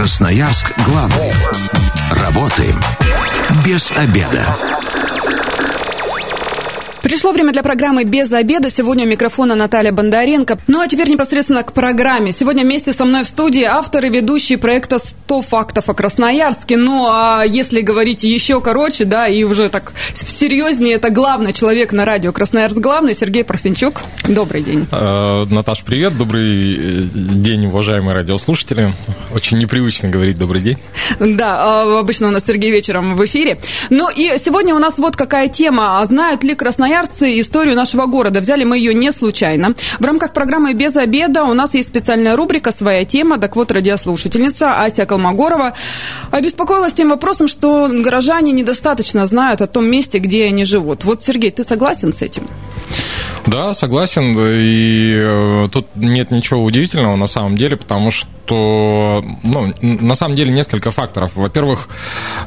Красноярск главный. Работаем без обеда. Пришло время для программы «Без обеда». Сегодня у микрофона Наталья Бондаренко. Ну а теперь непосредственно к программе. Сегодня вместе со мной в студии автор и ведущий проекта «100 фактов о Красноярске». Ну а если говорить еще короче, да, и уже так серьезнее, это главный человек на радио «Красноярск главный» Сергей Парфенчук. Добрый день. Э, Наташ, привет. Добрый э, день, уважаемые радиослушатели. Очень непривычно говорить «добрый день». Да, а, обычно у нас Сергей вечером в эфире. Ну и сегодня у нас вот какая тема. А знают ли красноярцы красноярцы историю нашего города. Взяли мы ее не случайно. В рамках программы «Без обеда» у нас есть специальная рубрика «Своя тема». Так вот, радиослушательница Ася Колмогорова обеспокоилась тем вопросом, что горожане недостаточно знают о том месте, где они живут. Вот, Сергей, ты согласен с этим? Да, согласен. И э, тут нет ничего удивительного на самом деле, потому что, ну, на самом деле несколько факторов. Во-первых,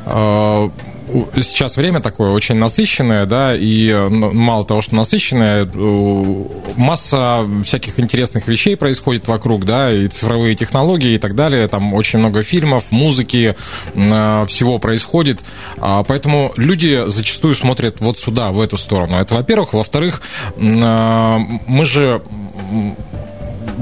э, сейчас время такое очень насыщенное, да, и мало того, что насыщенное, масса всяких интересных вещей происходит вокруг, да, и цифровые технологии и так далее, там очень много фильмов, музыки, э, всего происходит, а, поэтому люди зачастую смотрят вот сюда, в эту сторону. Это, во-первых. Во-вторых, э, мы же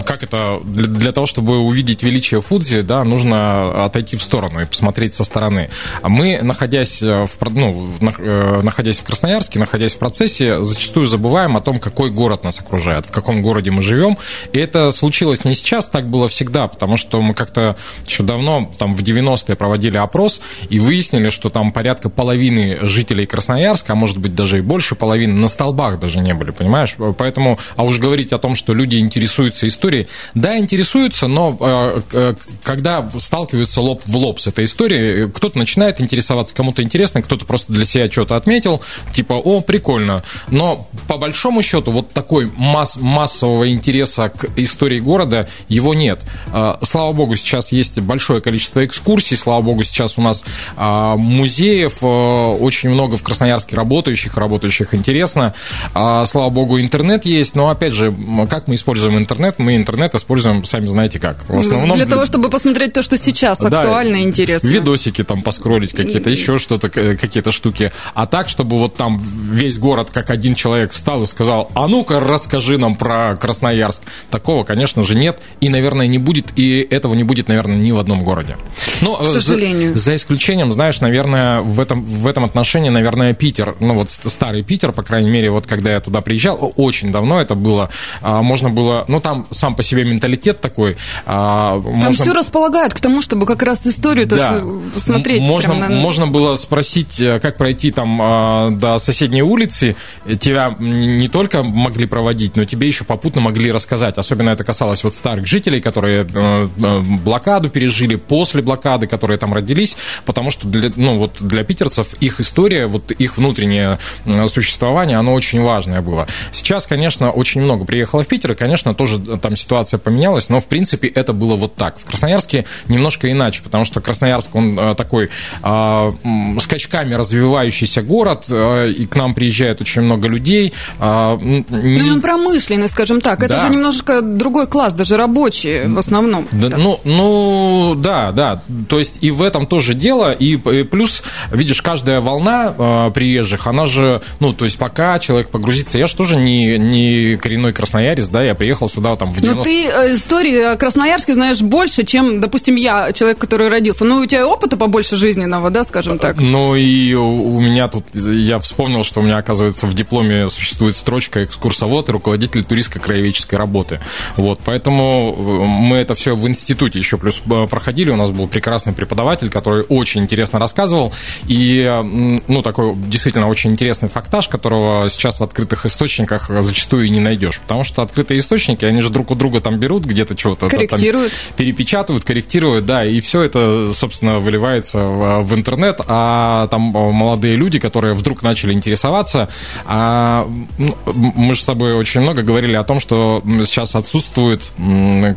как это, для, для того, чтобы увидеть величие Фудзи, да, нужно отойти в сторону и посмотреть со стороны. А мы, находясь в, ну, э, находясь в Красноярске, находясь в процессе, зачастую забываем о том, какой город нас окружает, в каком городе мы живем. И это случилось не сейчас, так было всегда, потому что мы как-то еще давно, там, в 90-е проводили опрос и выяснили, что там порядка половины жителей Красноярска, а может быть даже и больше половины, на столбах даже не были, понимаешь? Поэтому, а уж говорить о том, что люди интересуются историей, истории, да, интересуются, но э, когда сталкиваются лоб в лоб с этой историей, кто-то начинает интересоваться, кому-то интересно, кто-то просто для себя что-то отметил, типа, о, прикольно. Но по большому счету вот такой масс массового интереса к истории города его нет. Э, слава богу, сейчас есть большое количество экскурсий, слава богу, сейчас у нас э, музеев очень много в Красноярске работающих, работающих интересно. Слава богу, интернет есть, но опять же, как мы используем интернет? Мы интернет используем, сами знаете как. В основном... Для того, чтобы посмотреть то, что сейчас да, актуально и интересно. Видосики там поскролить какие-то, еще что-то, какие-то штуки. А так, чтобы вот там весь город как один человек встал и сказал, а ну-ка расскажи нам про Красноярск. Такого, конечно же, нет и, наверное, не будет, и этого не будет, наверное, ни в одном городе. Но, К сожалению. За, за исключением, знаешь, наверное, в этом, в этом отношении, наверное, Питер, ну вот старый Питер, по крайней мере, вот когда я туда приезжал, очень давно это было, а, можно было, ну там сам по себе менталитет такой. А, Там можно... все располагает к тому, чтобы как раз историю-то да. смотреть. Можно, на... можно было спросить, э, как пройти там а, до соседней улицы. Тебя не только могли проводить, но тебе еще попутно могли рассказать. Особенно это касалось вот старых жителей, которые э, э, блокаду пережили, после блокады, которые там родились, потому что для, ну, вот для питерцев их история, вот их внутреннее существование, оно очень важное было. Сейчас, конечно, очень много приехало в Питер, и, конечно, тоже там ситуация поменялась, но в принципе это было вот так. В Красноярске немножко иначе, потому что Красноярск, он э, такой э, скачками развивающийся город, э, и к нам приезжает очень много людей. Э, не... Ну, он промышленный, скажем так. Это да. же немножко другой класс, даже рабочие в основном. Да, ну, ну, да, да. То есть и в этом тоже дело, и, и плюс, видишь, каждая волна э, приезжих, она же, ну, то есть пока человек погрузится, я же тоже не, не коренной красноярец, да, я приехал сюда там в но ты э, истории о Красноярске знаешь больше, чем, допустим, я, человек, который родился. Ну, у тебя опыта побольше жизненного, да, скажем так? Ну, и у меня тут, я вспомнил, что у меня, оказывается, в дипломе существует строчка экскурсовод и руководитель туристско-краеведческой работы. Вот, поэтому э, мы это все в институте еще плюс э, проходили. У нас был прекрасный преподаватель, который очень интересно рассказывал. И, ну, такой действительно очень интересный фактаж, которого сейчас в открытых источниках зачастую и не найдешь. Потому что открытые источники, они же друг у друга там берут где-то что-то. Корректируют. Там, перепечатывают, корректируют, да, и все это, собственно, выливается в, в интернет, а там молодые люди, которые вдруг начали интересоваться, а, мы же с тобой очень много говорили о том, что сейчас отсутствует,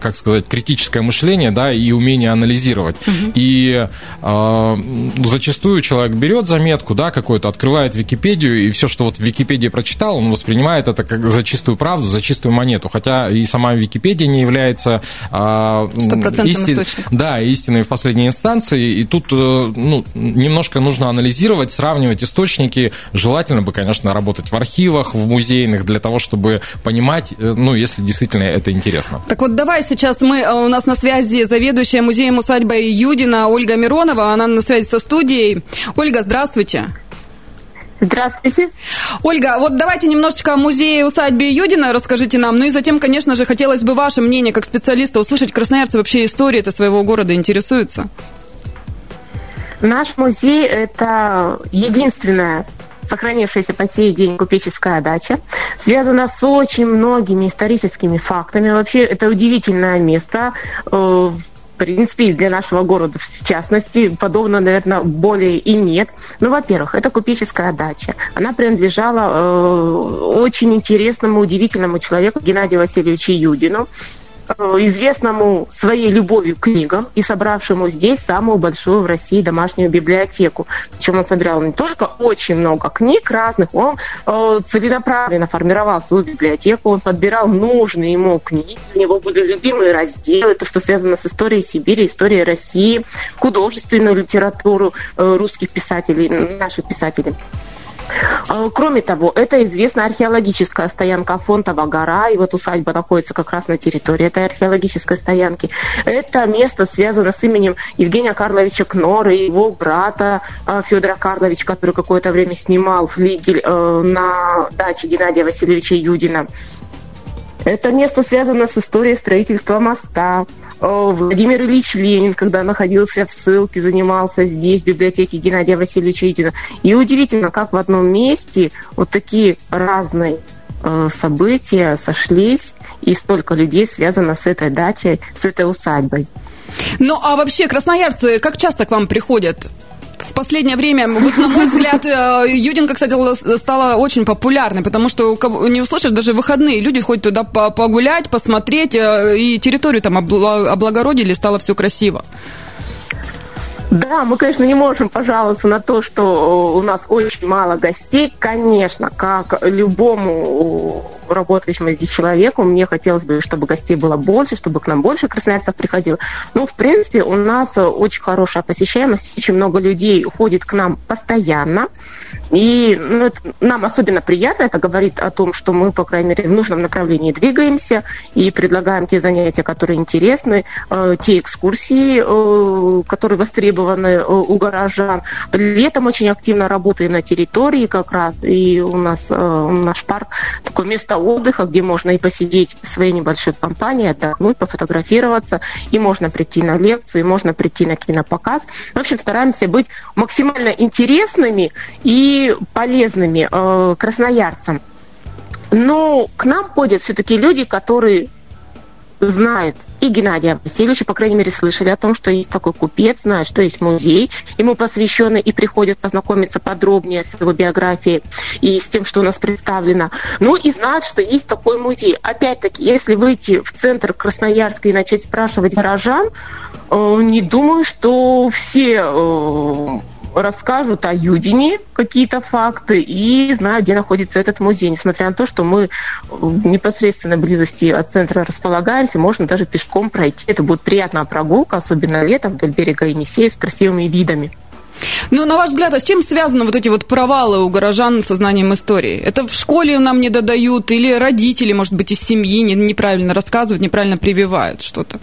как сказать, критическое мышление, да, и умение анализировать. Угу. И а, зачастую человек берет заметку, да, какую-то, открывает Википедию, и все, что вот в Википедии прочитал, он воспринимает это как за чистую правду, за чистую монету. Хотя и сама Википедия не является истин... источником. Да, истиной в последней инстанции. И тут ну, немножко нужно анализировать, сравнивать источники. Желательно бы, конечно, работать в архивах, в музейных, для того, чтобы понимать, ну, если действительно это интересно. Так вот, давай сейчас мы, у нас на связи заведующая музеем усадьбы Юдина Ольга Миронова, она на связи со студией. Ольга, здравствуйте. Здравствуйте. Ольга, вот давайте немножечко о музее усадьбе Юдина расскажите нам. Ну и затем, конечно же, хотелось бы ваше мнение как специалиста услышать. Красноярцы вообще истории это своего города интересуются? Наш музей – это единственная сохранившаяся по сей день купеческая дача, связана с очень многими историческими фактами. Вообще, это удивительное место. Э, принципе, для нашего города в частности, подобного, наверное, более и нет. Ну, во-первых, это купеческая дача. Она принадлежала э, очень интересному, удивительному человеку Геннадию Васильевичу Юдину. Э, известному своей любовью к книгам и собравшему здесь самую большую в России домашнюю библиотеку. Причем он собирал не только очень много книг разных, он э, целенаправленно формировал свою библиотеку, он подбирал нужные ему книги, у него были любимые разделы, то, что связано с историей Сибири, историей России, художественную литературу э, русских писателей, наших писателей. А, кроме того, это известная археологическая стоянка Фонтова гора, и вот усадьба находится как раз на территории этой археологической стоянки. Это место связано с именем Евгения Карловича Кнора и его брата а, Федора Карловича, который какое-то время снимал флигель э, на даче Геннадия Васильевича Юдина. Это место связано с историей строительства моста. Владимир Ильич Ленин, когда находился в ссылке, занимался здесь, в библиотеке Геннадия Васильевича Итина. И удивительно, как в одном месте вот такие разные э, события сошлись, и столько людей связано с этой дачей, с этой усадьбой. Ну, а вообще, красноярцы как часто к вам приходят? Последнее время, вот на мой взгляд, э, Юдинка, кстати, стала очень популярной, потому что не услышишь, даже выходные люди ходят туда погулять, посмотреть, э, и территорию там облагородили, стало все красиво. Да, мы, конечно, не можем пожаловаться на то, что у нас очень мало гостей. Конечно, как любому работающему здесь человеку, мне хотелось бы, чтобы гостей было больше, чтобы к нам больше красноярцев приходило. Ну, в принципе, у нас очень хорошая посещаемость, очень много людей ходит к нам постоянно. И ну, это, нам особенно приятно, это говорит о том, что мы, по крайней мере, в нужном направлении двигаемся и предлагаем те занятия, которые интересны, э, те экскурсии, э, которые востребованы востребованы э, у горожан. Летом очень активно работаем на территории как раз, и у нас э, наш парк такое место отдыха, где можно и посидеть в своей небольшой компании, отдохнуть, пофотографироваться, и можно прийти на лекцию, и можно прийти на кинопоказ. В общем, стараемся быть максимально интересными и полезными э, красноярцам. Но к нам ходят все-таки люди, которые знает и Геннадия Васильевича, по крайней мере, слышали о том, что есть такой купец, знают, что есть музей, ему посвященный, и приходят познакомиться подробнее с его биографией и с тем, что у нас представлено. Ну и знают, что есть такой музей. Опять-таки, если выйти в центр Красноярска и начать спрашивать горожан, э, не думаю, что все э, расскажут о Юдине какие-то факты и знают, где находится этот музей. Несмотря на то, что мы в непосредственной близости от центра располагаемся, можно даже пешком пройти. Это будет приятная прогулка, особенно летом вдоль берега Енисея с красивыми видами. Ну, на ваш взгляд, а с чем связаны вот эти вот провалы у горожан со знанием истории? Это в школе нам не додают или родители, может быть, из семьи неправильно рассказывают, неправильно прививают что-то?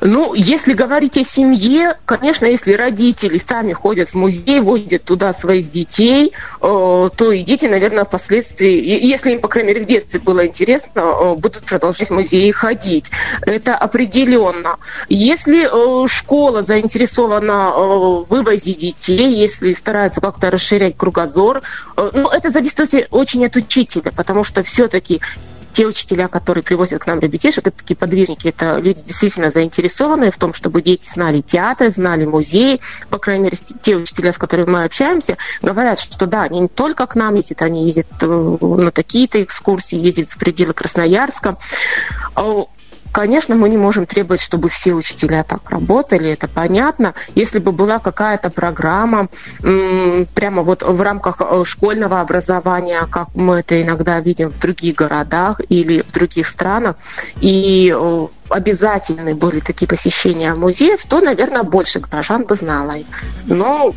Ну, если говорить о семье, конечно, если родители сами ходят в музей, водят туда своих детей, э, то и дети, наверное, впоследствии, если им, по крайней мере, в детстве было интересно, э, будут продолжать в музеи ходить. Это определенно. Если э, школа заинтересована в вывозе детей, если стараются как-то расширять кругозор, ну, это зависит очень от учителя, потому что все-таки те учителя, которые привозят к нам ребятишек, это такие подвижники, это люди действительно заинтересованные в том, чтобы дети знали театр, знали музей, по крайней мере, те учителя, с которыми мы общаемся, говорят, что да, они не только к нам ездят, они ездят э, на такие-то экскурсии, ездят за пределы Красноярска. Конечно, мы не можем требовать, чтобы все учителя так работали, это понятно. Если бы была какая-то программа прямо вот в рамках э, школьного образования, как мы это иногда видим в других городах или в других странах, и э, обязательны были такие посещения музеев, то, наверное, больше горожан бы знало. Но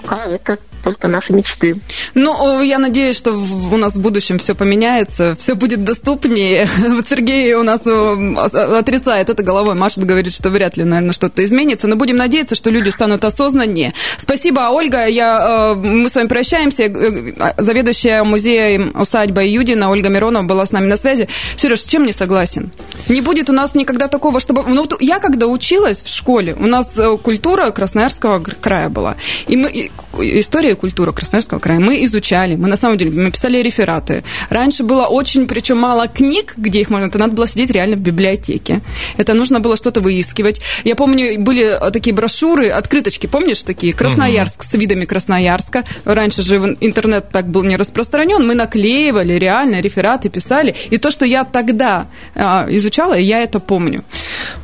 пока это только наши мечты. Ну, я надеюсь, что у нас в будущем все поменяется, все будет доступнее. Вот Сергей у нас отрицает это головой, Маша говорит, что вряд ли, наверное, что-то изменится, но будем надеяться, что люди станут осознаннее. Спасибо, Ольга. Я, э, мы с вами прощаемся. Э, заведующая музеем усадьба Юдина Ольга Миронова была с нами на связи. Сереж, с чем не согласен? Не будет у нас никогда такого, чтобы... Ну, я когда училась в школе, у нас э, культура Красноярского края была. И мы... История культура Красноярского края. Мы изучали, мы на самом деле, мы писали рефераты. Раньше было очень, причем мало книг, где их можно, это надо было сидеть реально в библиотеке. Это нужно было что-то выискивать. Я помню, были такие брошюры, открыточки, помнишь такие? Красноярск с видами Красноярска. Раньше же интернет так был не распространен. Мы наклеивали реально рефераты, писали. И то, что я тогда а, изучала, я это помню.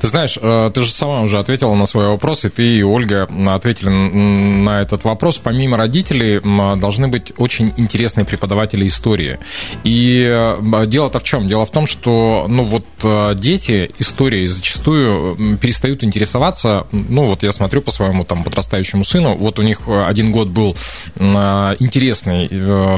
Ты знаешь, э, ты же сама уже ответила на свой вопрос, и ты и Ольга ответили на этот вопрос. Помимо родителей должны быть очень интересные преподаватели истории. И э, дело-то в чем? Дело в том, что ну вот э, дети историей зачастую перестают интересоваться. Ну вот я смотрю по своему там подрастающему сыну, вот у них один год был интересный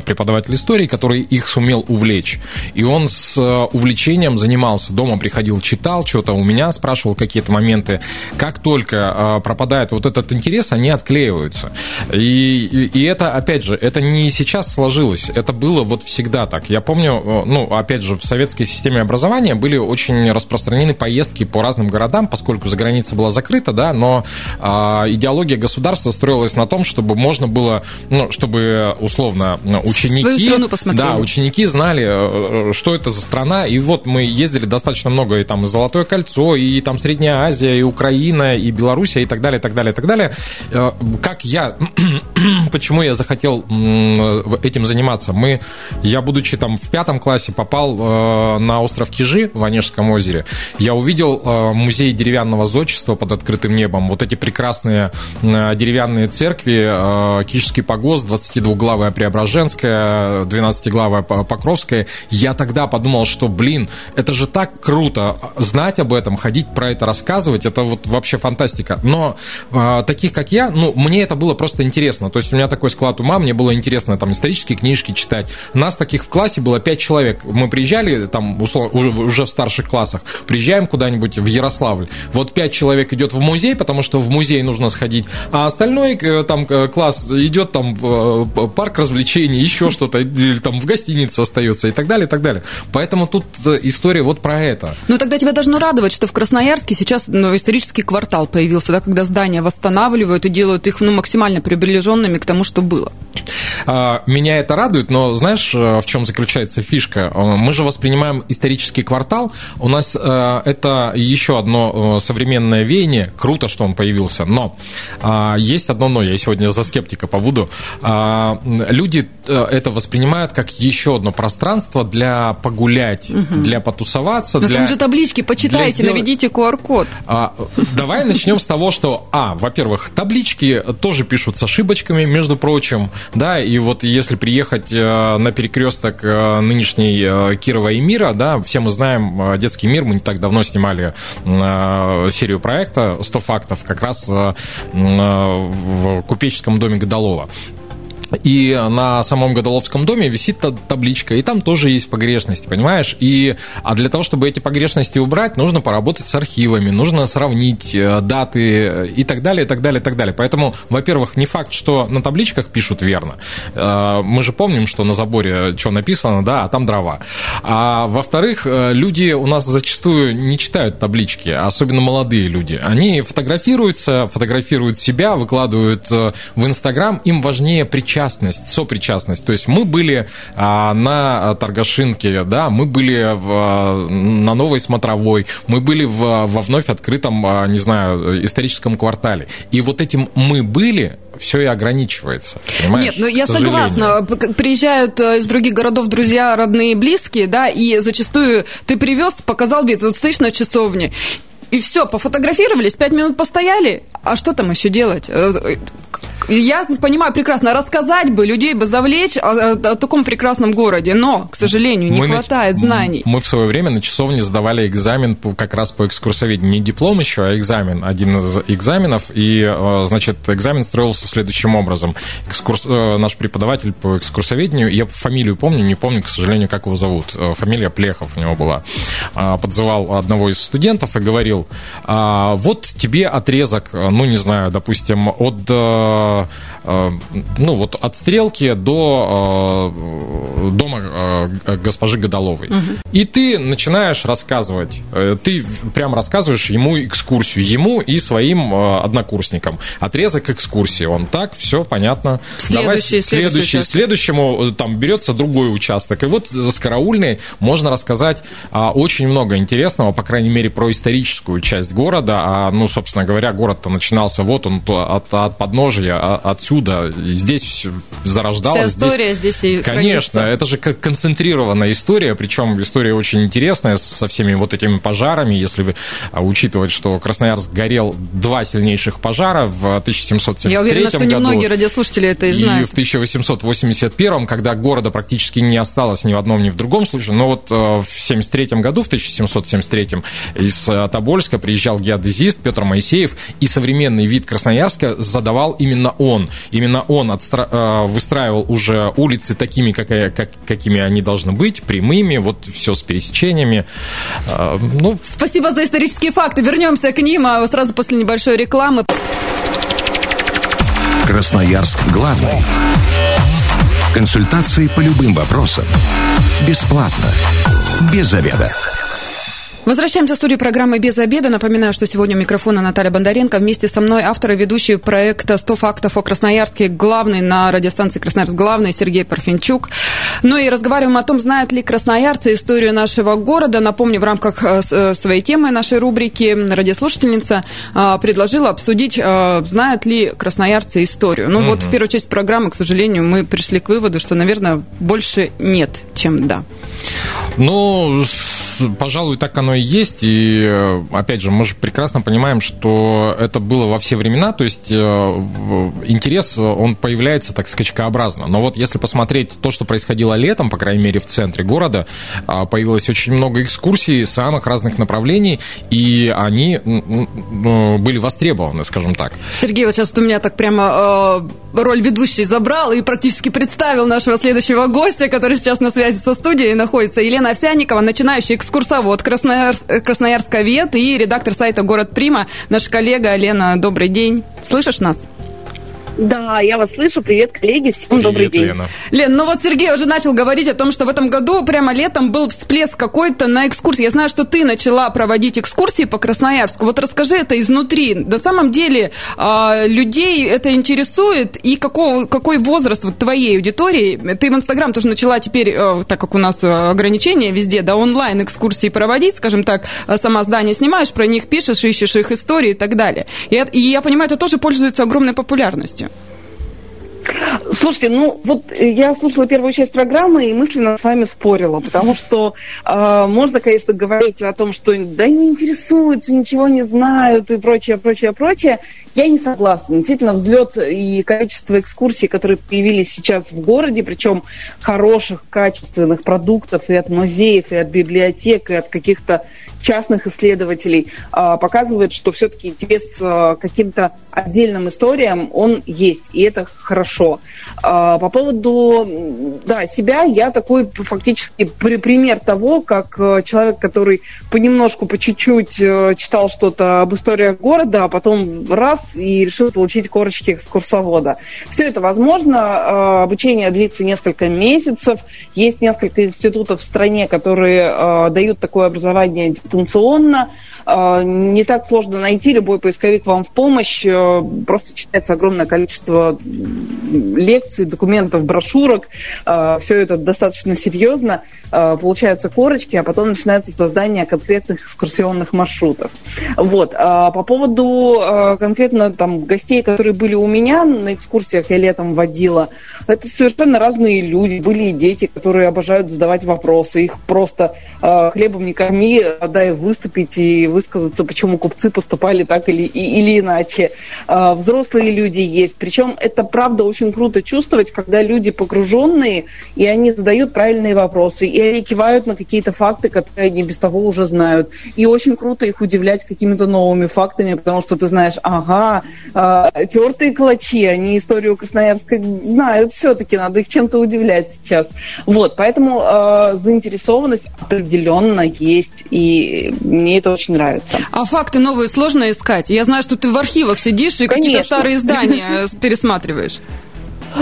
преподаватель истории, который их сумел увлечь. И он с увлечением занимался. Дома приходил, читал что-то у меня спрашивал какие-то моменты. Как только пропадает вот этот интерес, они отклеиваются. И, и это, опять же, это не сейчас сложилось, это было вот всегда так. Я помню, э, ну, опять же, в советской системе образования были очень распространены поездки по разным городам, поскольку за граница была закрыта, да, но а, идеология государства строилась на том, чтобы можно было, ну, чтобы условно ученики... Свою страну посмотрели. Да, ученики знали, э, что это за страна, и вот мы ездили достаточно много, и там и Золотое кольцо, и там Средняя Азия, и Украина, и Белоруссия, и так далее, и так далее, и так далее. Э, как я, почему я захотел этим заниматься? Мы, я, будучи там в пятом классе, попал э, на остров Кижи в Онежском озере. Я увидел э, музей деревянного зодчества под открытым небом. Вот эти прекрасные деревянные церкви, Кижский погост, 22-главая Преображенская, 12-главая Покровская. Я тогда подумал, что, блин, это же так круто знать об этом, ходить про это рассказывать, это вот вообще фантастика. Но э, таких, как я, ну, мне это было просто интересно. То есть у меня такой склад ума, мне было интересно там исторические книжки читать. Нас таких в классе было пять человек. Мы приезжали там уже, уже в старших классах, приезжаем куда-нибудь в Ярославль. Вот пять человек идет в музей, потому что в музей нужно сходить, а остальной э, там э, класс идет там э, парк развлечений, еще что-то, или там в гостинице остается и так далее, и так далее. Поэтому тут история вот про это. Ну тогда тебя должно радовать, что в Красноярске сейчас ну, исторический квартал появился, да, когда здания восстанавливают и делают их ну, максимально приближенными к тому, что было. А, меня это радует, но знаешь, э, в чем заключается фишка? Э, мы же воспринимаем исторический квартал. У нас э, это еще одно современное веяние. Круто, что он появился. Но а, есть одно но. Я сегодня за скептика побуду. А, люди это воспринимают как еще одно пространство для погулять, угу. для потусоваться. Но для, там же таблички, почитайте, сделать... наведите QR-код. Давай начнем с того, что, а, во-первых, таблички тоже пишут с ошибочками, между прочим, да, и вот если приехать э, на перекресток э, нынешней э, Кирова и Мира, да, все мы знаем детский мир, мы не так давно снимали серию проекта «100 фактов» как раз в купеческом доме Годолова. И на самом Годоловском доме висит табличка, и там тоже есть погрешности, понимаешь? И, а для того, чтобы эти погрешности убрать, нужно поработать с архивами, нужно сравнить э, даты э, и так далее, и так далее, и так далее. Поэтому, во-первых, не факт, что на табличках пишут верно. Э, мы же помним, что на заборе что написано, да, а там дрова. А во-вторых, люди у нас зачастую не читают таблички, особенно молодые люди. Они фотографируются, фотографируют себя, выкладывают в Инстаграм, им важнее причина причастность, сопричастность. То есть мы были а, на Торгашинке, да, мы были в, на Новой Смотровой, мы были в, во вновь открытом, а, не знаю, историческом квартале. И вот этим мы были все и ограничивается. Понимаешь? Нет, ну я согласна. Приезжают э, из других городов друзья, родные, близкие, да, и зачастую ты привез, показал вид, вот стоишь на часовне, и все, пофотографировались, пять минут постояли, а что там еще делать? Я понимаю прекрасно, рассказать бы, людей бы завлечь о, о, о таком прекрасном городе, но, к сожалению, не мы хватает на, знаний. Мы в свое время на часовне сдавали экзамен по, как раз по экскурсоведению. Не диплом еще, а экзамен, один из экзаменов. И, э, значит, экзамен строился следующим образом. Экскурс, э, наш преподаватель по экскурсоведению, я фамилию помню, не помню, к сожалению, как его зовут. Э, фамилия Плехов у него была. А, подзывал одного из студентов и говорил, «А, вот тебе отрезок, ну, не знаю, допустим, от ну, вот от стрелки до э, дома э, госпожи Годоловой. Угу. И ты начинаешь рассказывать, ты прям рассказываешь ему экскурсию, ему и своим однокурсникам. Отрезок экскурсии. Он так, все понятно. Следующий, Давай, следующий, следующему там берется другой участок. И вот с караульной можно рассказать а, очень много интересного, по крайней мере, про историческую часть города. А, ну, собственно говоря, город-то начинался вот он от, от подножия отсюда. Здесь все зарождалось. Вся история здесь, здесь и Конечно, хранится. это же как концентрированная история, причем история очень интересная со всеми вот этими пожарами. Если вы а, учитывать, что Красноярск горел два сильнейших пожара в 1773 Я уверена, что году, немногие радиослушатели это и знают. И в 1881, когда города практически не осталось ни в одном, ни в другом случае. Но вот э, в 73 году, в 1773 из э, Тобольска приезжал геодезист Петр Моисеев, и современный вид Красноярска задавал именно он. Именно он отстра... Э, выстраивал уже улицы такими, какая, как, какими они должны быть, прямыми, вот все с пересечениями. Э, ну... Спасибо за исторические факты. Вернемся к ним а сразу после небольшой рекламы. Красноярск главный. Консультации по любым вопросам. Бесплатно. Без заведа. Возвращаемся в студию программы «Без обеда». Напоминаю, что сегодня у микрофона Наталья Бондаренко. Вместе со мной автор и ведущий проекта «100 фактов о Красноярске». Главный на радиостанции «Красноярск» главный Сергей Парфенчук. Ну и разговариваем о том, знают ли красноярцы историю нашего города. Напомню, в рамках э, э, своей темы нашей рубрики радиослушательница э, предложила обсудить, знают ли красноярцы историю. Ну угу. вот в первую часть программы, к сожалению, мы пришли к выводу, что, наверное, больше нет, чем да. Ну, пожалуй, так оно и есть. И, э, опять же, мы же прекрасно понимаем, что это было во все времена. То есть э, интерес, он появляется так скачкообразно. Но вот если посмотреть то, что происходило летом, по крайней мере, в центре города, а, появилось очень много экскурсий самых разных направлений, и они были востребованы, скажем так. Сергей, вот сейчас у меня так прямо э, роль ведущей забрал и практически представил нашего следующего гостя, который сейчас на связи со студией находится. Елена Овсянникова, начинающий экскурсовод Красноярск, Красноярсковед и редактор сайта «Город Прима». Наша коллега Лена, добрый день. Слышишь нас? Да, я вас слышу. Привет, коллеги. Всем Привет, добрый день. Лена. Лен, ну вот Сергей уже начал говорить о том, что в этом году прямо летом был всплеск какой-то на экскурсии. Я знаю, что ты начала проводить экскурсии по Красноярску. Вот расскажи это изнутри. На самом деле э, людей это интересует, и какого, какой возраст вот твоей аудитории? Ты в Инстаграм тоже начала теперь, э, так как у нас э, ограничения везде, да, онлайн экскурсии проводить, скажем так, э, сама здание снимаешь, про них пишешь, ищешь их истории и так далее. И, и я понимаю, это тоже пользуется огромной популярностью. Слушайте, ну вот э, я слушала первую часть программы и мысленно с вами спорила, потому что э, можно, конечно, говорить о том, что да не интересуются, ничего не знают и прочее, прочее, прочее. Я не согласна. Действительно, взлет и количество экскурсий, которые появились сейчас в городе, причем хороших, качественных продуктов и от музеев, и от библиотек, и от каких-то частных исследователей, э, показывает, что все-таки интерес э, к каким-то отдельным историям, он есть, и это хорошо. А, по поводу да, себя, я такой фактически пример того, как э, человек, который понемножку, по чуть-чуть э, читал что-то об историях города, а потом раз и решил получить корочки экскурсовода. Все это возможно, а, обучение длится несколько месяцев, есть несколько институтов в стране, которые а, дают такое образование дистанционно, не так сложно найти, любой поисковик вам в помощь, э, просто читается огромное количество лекций, документов, брошюрок, э, все это достаточно серьезно, э, получаются корочки, а потом начинается создание конкретных экскурсионных маршрутов. Вот. А по поводу конкретно там гостей, которые были у меня на экскурсиях, я летом водила, это совершенно разные люди, были и дети, которые обожают задавать вопросы, их просто э, хлебом не корми, а дай выступить и высказаться, почему купцы поступали так или, или иначе. Э, взрослые люди есть, причем это правда очень круто чувствовать, когда люди погруженные, и они задают правильные вопросы, и они кивают на какие-то факты, которые они без того уже знают. И очень круто их удивлять какими-то новыми фактами, потому что ты знаешь, ага, э, тертые клочи, они историю Красноярска знают все-таки, надо их чем-то удивлять сейчас. Вот, поэтому э, заинтересованность определенно есть, и мне это очень нравится. А факты новые сложно искать? Я знаю, что ты в архивах сидишь и какие-то старые издания пересматриваешь.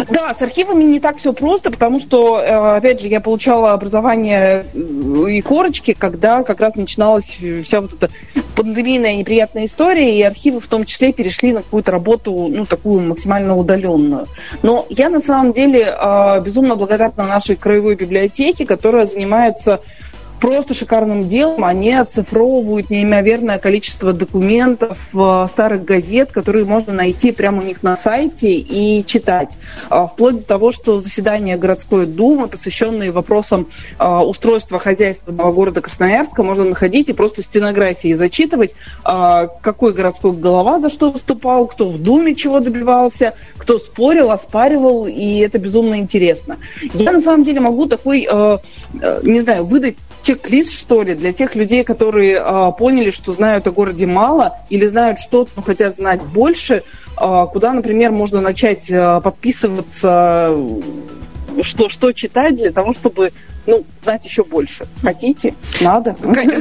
Да, с архивами не так все просто, потому что, э, опять же, я получала образование э, и корочки, когда как раз начиналась вся вот эта пандемийная неприятная история, и архивы в том числе перешли на какую-то работу, ну, такую максимально удаленную. Но я на самом деле э, безумно благодарна нашей краевой библиотеке, которая занимается просто шикарным делом. Они оцифровывают неимоверное количество документов, э, старых газет, которые можно найти прямо у них на сайте и читать. А, вплоть до того, что заседания городской думы, посвященные вопросам а, устройства хозяйства города Красноярска, можно находить и просто стенографии зачитывать, а, какой городской голова за что выступал, кто в думе чего добивался, кто спорил, оспаривал, и это безумно интересно. Я на самом деле могу такой, э, э, не знаю, выдать чек-лист, что ли, для тех людей, которые э, поняли, что знают о городе мало или знают что-то, но хотят знать больше, э, куда, например, можно начать э, подписываться, что, что читать для того, чтобы ну, знать еще больше. Хотите? Надо.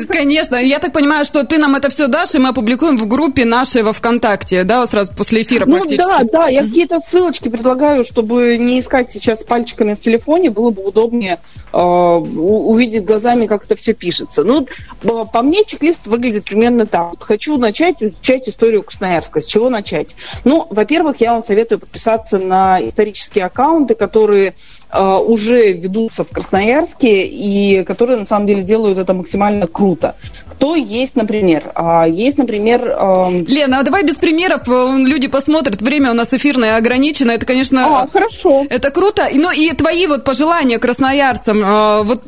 Конечно. Я так понимаю, что ты нам это все дашь, и мы опубликуем в группе нашей во ВКонтакте, да, сразу после эфира ну, да, да. Я какие-то ссылочки предлагаю, чтобы не искать сейчас пальчиками в телефоне, было бы удобнее э, увидеть глазами, как это все пишется. Ну, по мне чек-лист выглядит примерно так. Хочу начать изучать историю Красноярска. С чего начать? Ну, во-первых, я вам советую подписаться на исторические аккаунты, которые Э, уже ведутся в Красноярске и которые на самом деле делают это максимально круто. Кто есть, например? А, есть, например... Эм, Лена, а давай без примеров, э, люди посмотрят, время у нас эфирное ограничено, это, конечно... А, хорошо. Это круто. Ну и твои вот пожелания красноярцам. Э, вот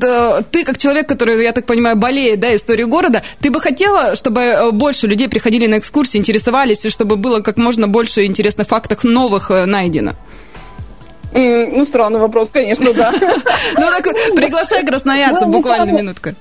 ты, как человек, который, я так понимаю, болеет, да, историей города, ты бы хотела, чтобы больше людей приходили на экскурсии, интересовались, и чтобы было как можно больше интересных фактов новых найдено? Ну, странный вопрос, конечно, да. Ну, так приглашай красноярцев, буквально минутка.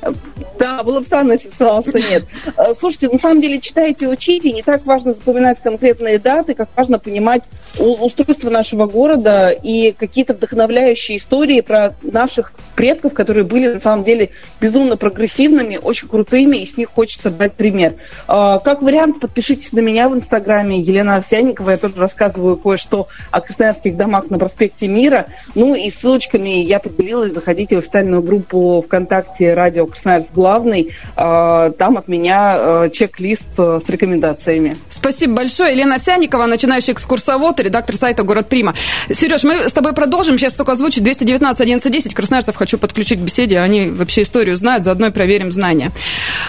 Да, было бы странно, если сказала, что нет. Э, слушайте, на самом деле читайте, учите. Не так важно запоминать конкретные даты, как важно понимать устройство нашего города и какие-то вдохновляющие истории про наших предков, которые были на самом деле безумно прогрессивными, очень крутыми, и с них хочется брать пример. Э, как вариант, подпишитесь на меня в Инстаграме Елена Овсянникова. Я тоже рассказываю кое-что о красноярских домах на проспекте части мира. Ну и ссылочками я поделилась. Заходите в официальную группу ВКонтакте «Радио Красноярск Главный». А, там от меня а, чек-лист а, с рекомендациями. Спасибо большое. Елена Овсянникова, начинающий экскурсовод, редактор сайта «Город Прима». Сереж, мы с тобой продолжим. Сейчас только озвучить 219 11 10. Красноярцев хочу подключить к беседе. Они вообще историю знают, заодно и проверим знания.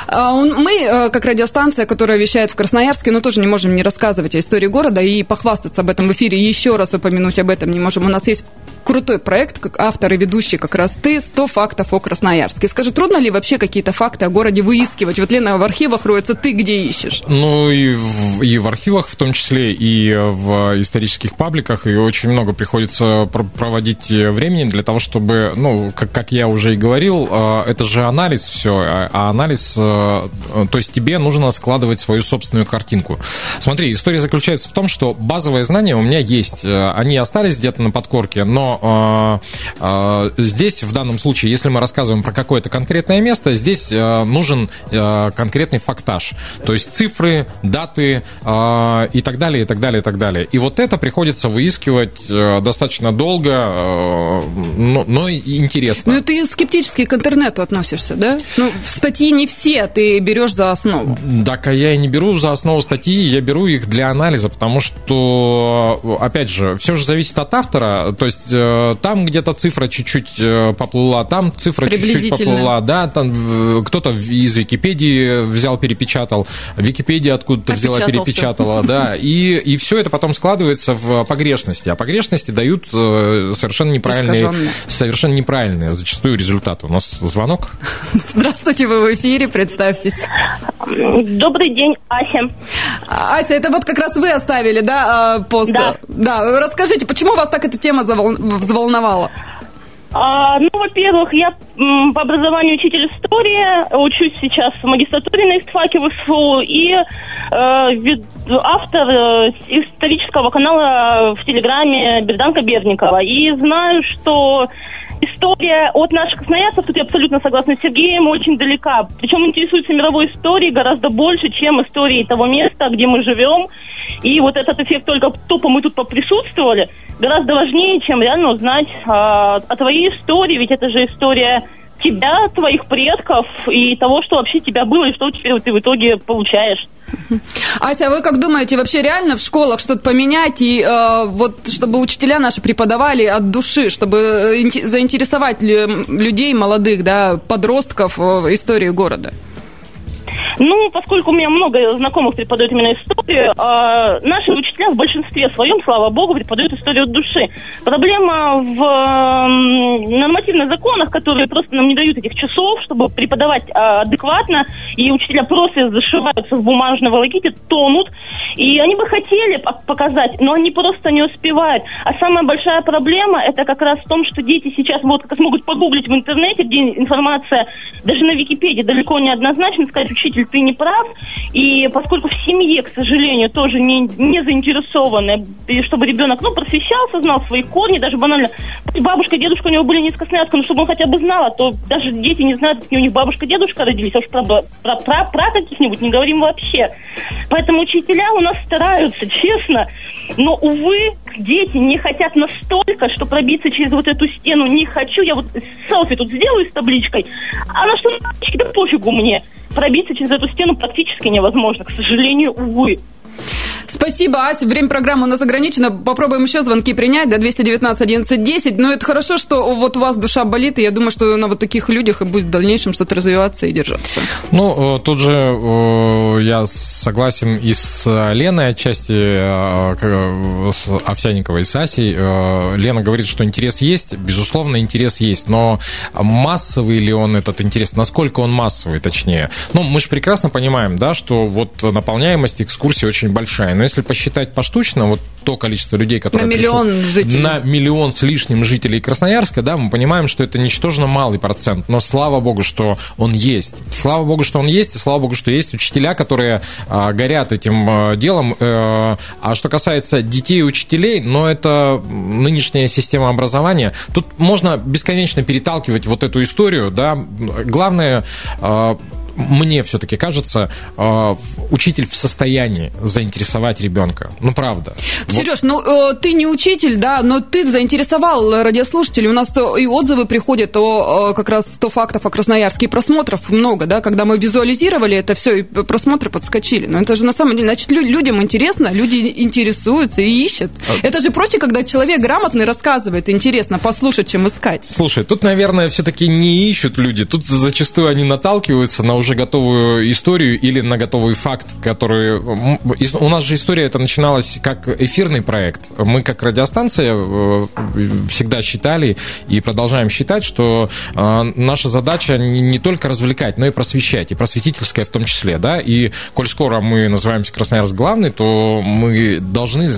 Мы, как радиостанция, которая вещает в Красноярске, но тоже не можем не рассказывать о истории города и похвастаться об этом в эфире, еще раз упомянуть об этом не можем. У нас есть крутой проект, как автор и ведущий как раз ты, 100 фактов о Красноярске. Скажи, трудно ли вообще какие-то факты о городе выискивать? Вот, Лена, в архивах роется, ты где ищешь? Ну, и в, и в архивах в том числе, и в исторических пабликах, и очень много приходится проводить времени для того, чтобы, ну, как, как я уже и говорил, а, это же анализ все, а, а анализ, а, то есть тебе нужно складывать свою собственную картинку. Смотри, история заключается в том, что базовые знания у меня есть, они остались где-то на подкорке, но здесь в данном случае, если мы рассказываем про какое-то конкретное место, здесь нужен конкретный фактаж, то есть цифры, даты и так далее, и так далее, и так далее. И вот это приходится выискивать достаточно долго, но, но интересно. Ну, ты скептически к интернету относишься, да? Ну, статьи не все ты берешь за основу. Так, а я и не беру за основу статьи, я беру их для анализа, потому что, опять же, все же зависит от автора. То есть э, там где-то цифра чуть-чуть э, поплыла, там цифра чуть-чуть поплыла, да, там э, кто-то из Википедии взял, перепечатал, Википедия откуда-то взяла, перепечатала, да, и, и все это потом складывается в погрешности, а погрешности дают совершенно неправильные, совершенно неправильные зачастую результаты. У нас звонок. Здравствуйте, вы в эфире, представьтесь. Добрый день, Ася. Ася, это вот как раз вы оставили, да, а, пост? Да. Да, расскажите, почему вас так эта тема взволновала? А, ну, во-первых, я по образованию учитель истории, учусь сейчас в магистратуре на ИСТФАКе в СФУ, и э, автор э, исторического канала в Телеграме Берданка Берникова. И знаю, что история от наших красноярцев, тут я абсолютно согласна с Сергеем, очень далека. Причем интересуется мировой историей гораздо больше, чем историей того места, где мы живем. И вот этот эффект только тупо мы тут поприсутствовали, гораздо важнее, чем реально узнать э, о твоей истории, ведь это же история тебя, твоих предков и того, что вообще тебя было и что теперь ты в итоге получаешь. Ася, а вы как думаете, вообще реально в школах что-то поменять и э, вот чтобы учителя наши преподавали от души, чтобы э, заинтересовать людей молодых, да, подростков в истории города? Ну, поскольку у меня много знакомых преподают именно историю, э, наши учителя в большинстве своем, слава богу, преподают историю от души. Проблема в э, нормативных законах, которые просто нам не дают этих часов, чтобы преподавать э, адекватно, и учителя просто зашиваются в бумажной волоките, тонут, и они бы хотели показать, но они просто не успевают. А самая большая проблема это как раз в том, что дети сейчас вот как смогут погуглить в интернете, где информация даже на Википедии далеко не однозначно, сказать, учитель, ты не прав. И поскольку в семье, к сожалению, тоже не, не заинтересованы, чтобы ребенок, ну, просвещался, знал свои корни, даже банально, бабушка, дедушка у него были не но чтобы он хотя бы знал, а то даже дети не знают, какие у них бабушка, дедушка родились, а уж про, про, про, про каких-нибудь не говорим вообще. Поэтому учителя у нас стараются, честно, но, увы, дети не хотят настолько, что пробиться через вот эту стену не хочу. Я вот селфи тут сделаю с табличкой, а на что таблички, да пофигу мне. Пробиться через эту стену практически невозможно, к сожалению, увы. Спасибо, Ася. Время программы у нас ограничено. Попробуем еще звонки принять до 219 11 10. Но это хорошо, что вот у вас душа болит, и я думаю, что на вот таких людях и будет в дальнейшем что-то развиваться и держаться. Ну, э, тут же э, я согласен и с Леной отчасти, э, с Овсяниковой и с Асей. Лена говорит, что интерес есть. Безусловно, интерес есть. Но массовый ли он этот интерес? Насколько он массовый, точнее? Ну, мы же прекрасно понимаем, да, что вот наполняемость экскурсии очень большая. Но если посчитать поштучно, вот то количество людей, которые... На миллион пришли, жителей. На миллион с лишним жителей Красноярска, да, мы понимаем, что это ничтожно малый процент, но слава богу, что он есть. Слава богу, что он есть, и слава богу, что есть учителя, которые а, горят этим а, делом. А, а что касается детей и учителей, но это нынешняя система образования. Тут можно бесконечно переталкивать вот эту историю, да. Главное а, мне все-таки кажется, э, учитель в состоянии заинтересовать ребенка. Ну, правда. Сереж, вот. ну, э, ты не учитель, да, но ты заинтересовал радиослушателей. У нас то и отзывы приходят о как раз 100 фактов о Красноярске, и просмотров много, да, когда мы визуализировали это все, и просмотры подскочили. Но это же на самом деле, значит, людям интересно, люди интересуются и ищут. А... Это же проще, когда человек грамотный рассказывает, интересно послушать, чем искать. Слушай, тут, наверное, все-таки не ищут люди, тут зачастую они наталкиваются на уже готовую историю или на готовый факт, который... У нас же история это начиналась как эфирный проект. Мы как радиостанция э, всегда считали и продолжаем считать, что э, наша задача не только развлекать, но и просвещать, и просветительская в том числе, да, и коль скоро мы называемся Красноярск главный, то мы должны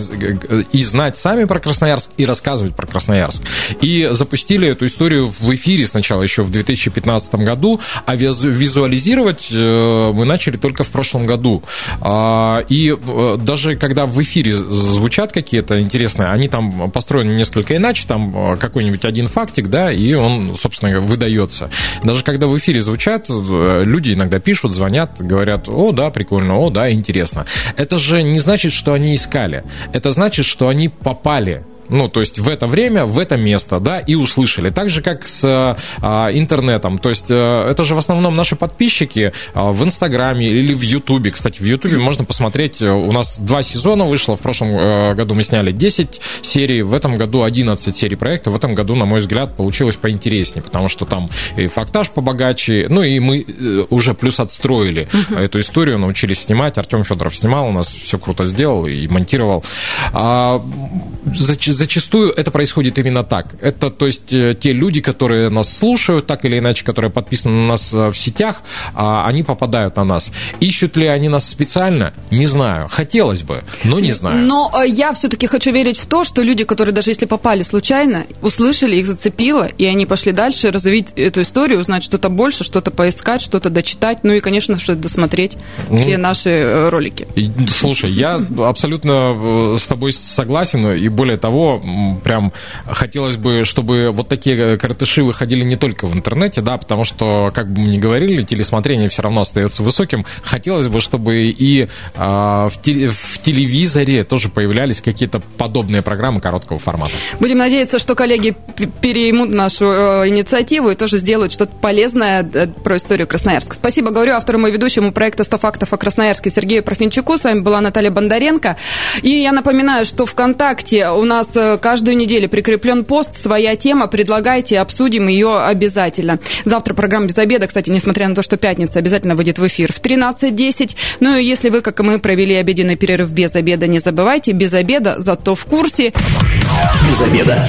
и знать сами про Красноярск, и рассказывать про Красноярск. И запустили эту историю в эфире сначала еще в 2015 году, а визуализировали монтировать э, мы начали только в прошлом году. А, и э, даже когда в эфире звучат какие-то интересные, они там построены несколько иначе, там какой-нибудь один фактик, да, и он, собственно, выдается. Даже когда в эфире звучат, люди иногда пишут, звонят, говорят, о, да, прикольно, о, да, интересно. Это же не значит, что они искали. Это значит, что они попали ну, то есть в это время, в это место, да, и услышали. Так же, как с а, интернетом. То есть а, это же в основном наши подписчики а, в Инстаграме или в Ютубе. Кстати, в Ютубе можно посмотреть, э, у нас два сезона вышло, в прошлом а, году мы сняли 10 серий, в этом году 11 серий проекта. В этом году, на мой взгляд, получилось поинтереснее, потому что там и фактаж побогаче, ну и мы уже плюс отстроили эту историю, научились снимать. Артем Федоров снимал, у нас все круто сделал и монтировал. А, зачастую это происходит именно так. Это, то есть, э, те люди, которые нас слушают, так или иначе, которые подписаны на нас э, в сетях, а, они попадают на нас. Ищут ли они нас специально? Не знаю. Хотелось бы, но не знаю. Но э, я все-таки хочу верить в то, что люди, которые даже если попали случайно, услышали, их зацепило, и они пошли дальше развить эту историю, узнать что-то больше, что-то поискать, что-то дочитать, ну и, конечно, что-то досмотреть все наши ролики. Слушай, я абсолютно с тобой согласен, и более того, прям хотелось бы, чтобы вот такие коротыши выходили не только в интернете, да, потому что, как бы мы ни говорили, телесмотрение все равно остается высоким. Хотелось бы, чтобы и а, в, теле, в телевизоре тоже появлялись какие-то подобные программы короткого формата. Будем надеяться, что коллеги переймут нашу э, инициативу и тоже сделают что-то полезное э, про историю Красноярска. Спасибо, говорю автору и ведущему проекта «100 фактов о Красноярске» Сергею Профинчуку. С вами была Наталья Бондаренко. И я напоминаю, что ВКонтакте у нас Э, каждую неделю прикреплен пост, своя тема, предлагайте, обсудим ее обязательно. Завтра программа «Без обеда», кстати, несмотря на то, что пятница, обязательно выйдет в эфир в 13.10. Ну и если вы, как и мы, провели обеденный перерыв без обеда, не забывайте, без обеда, зато в курсе. Без обеда.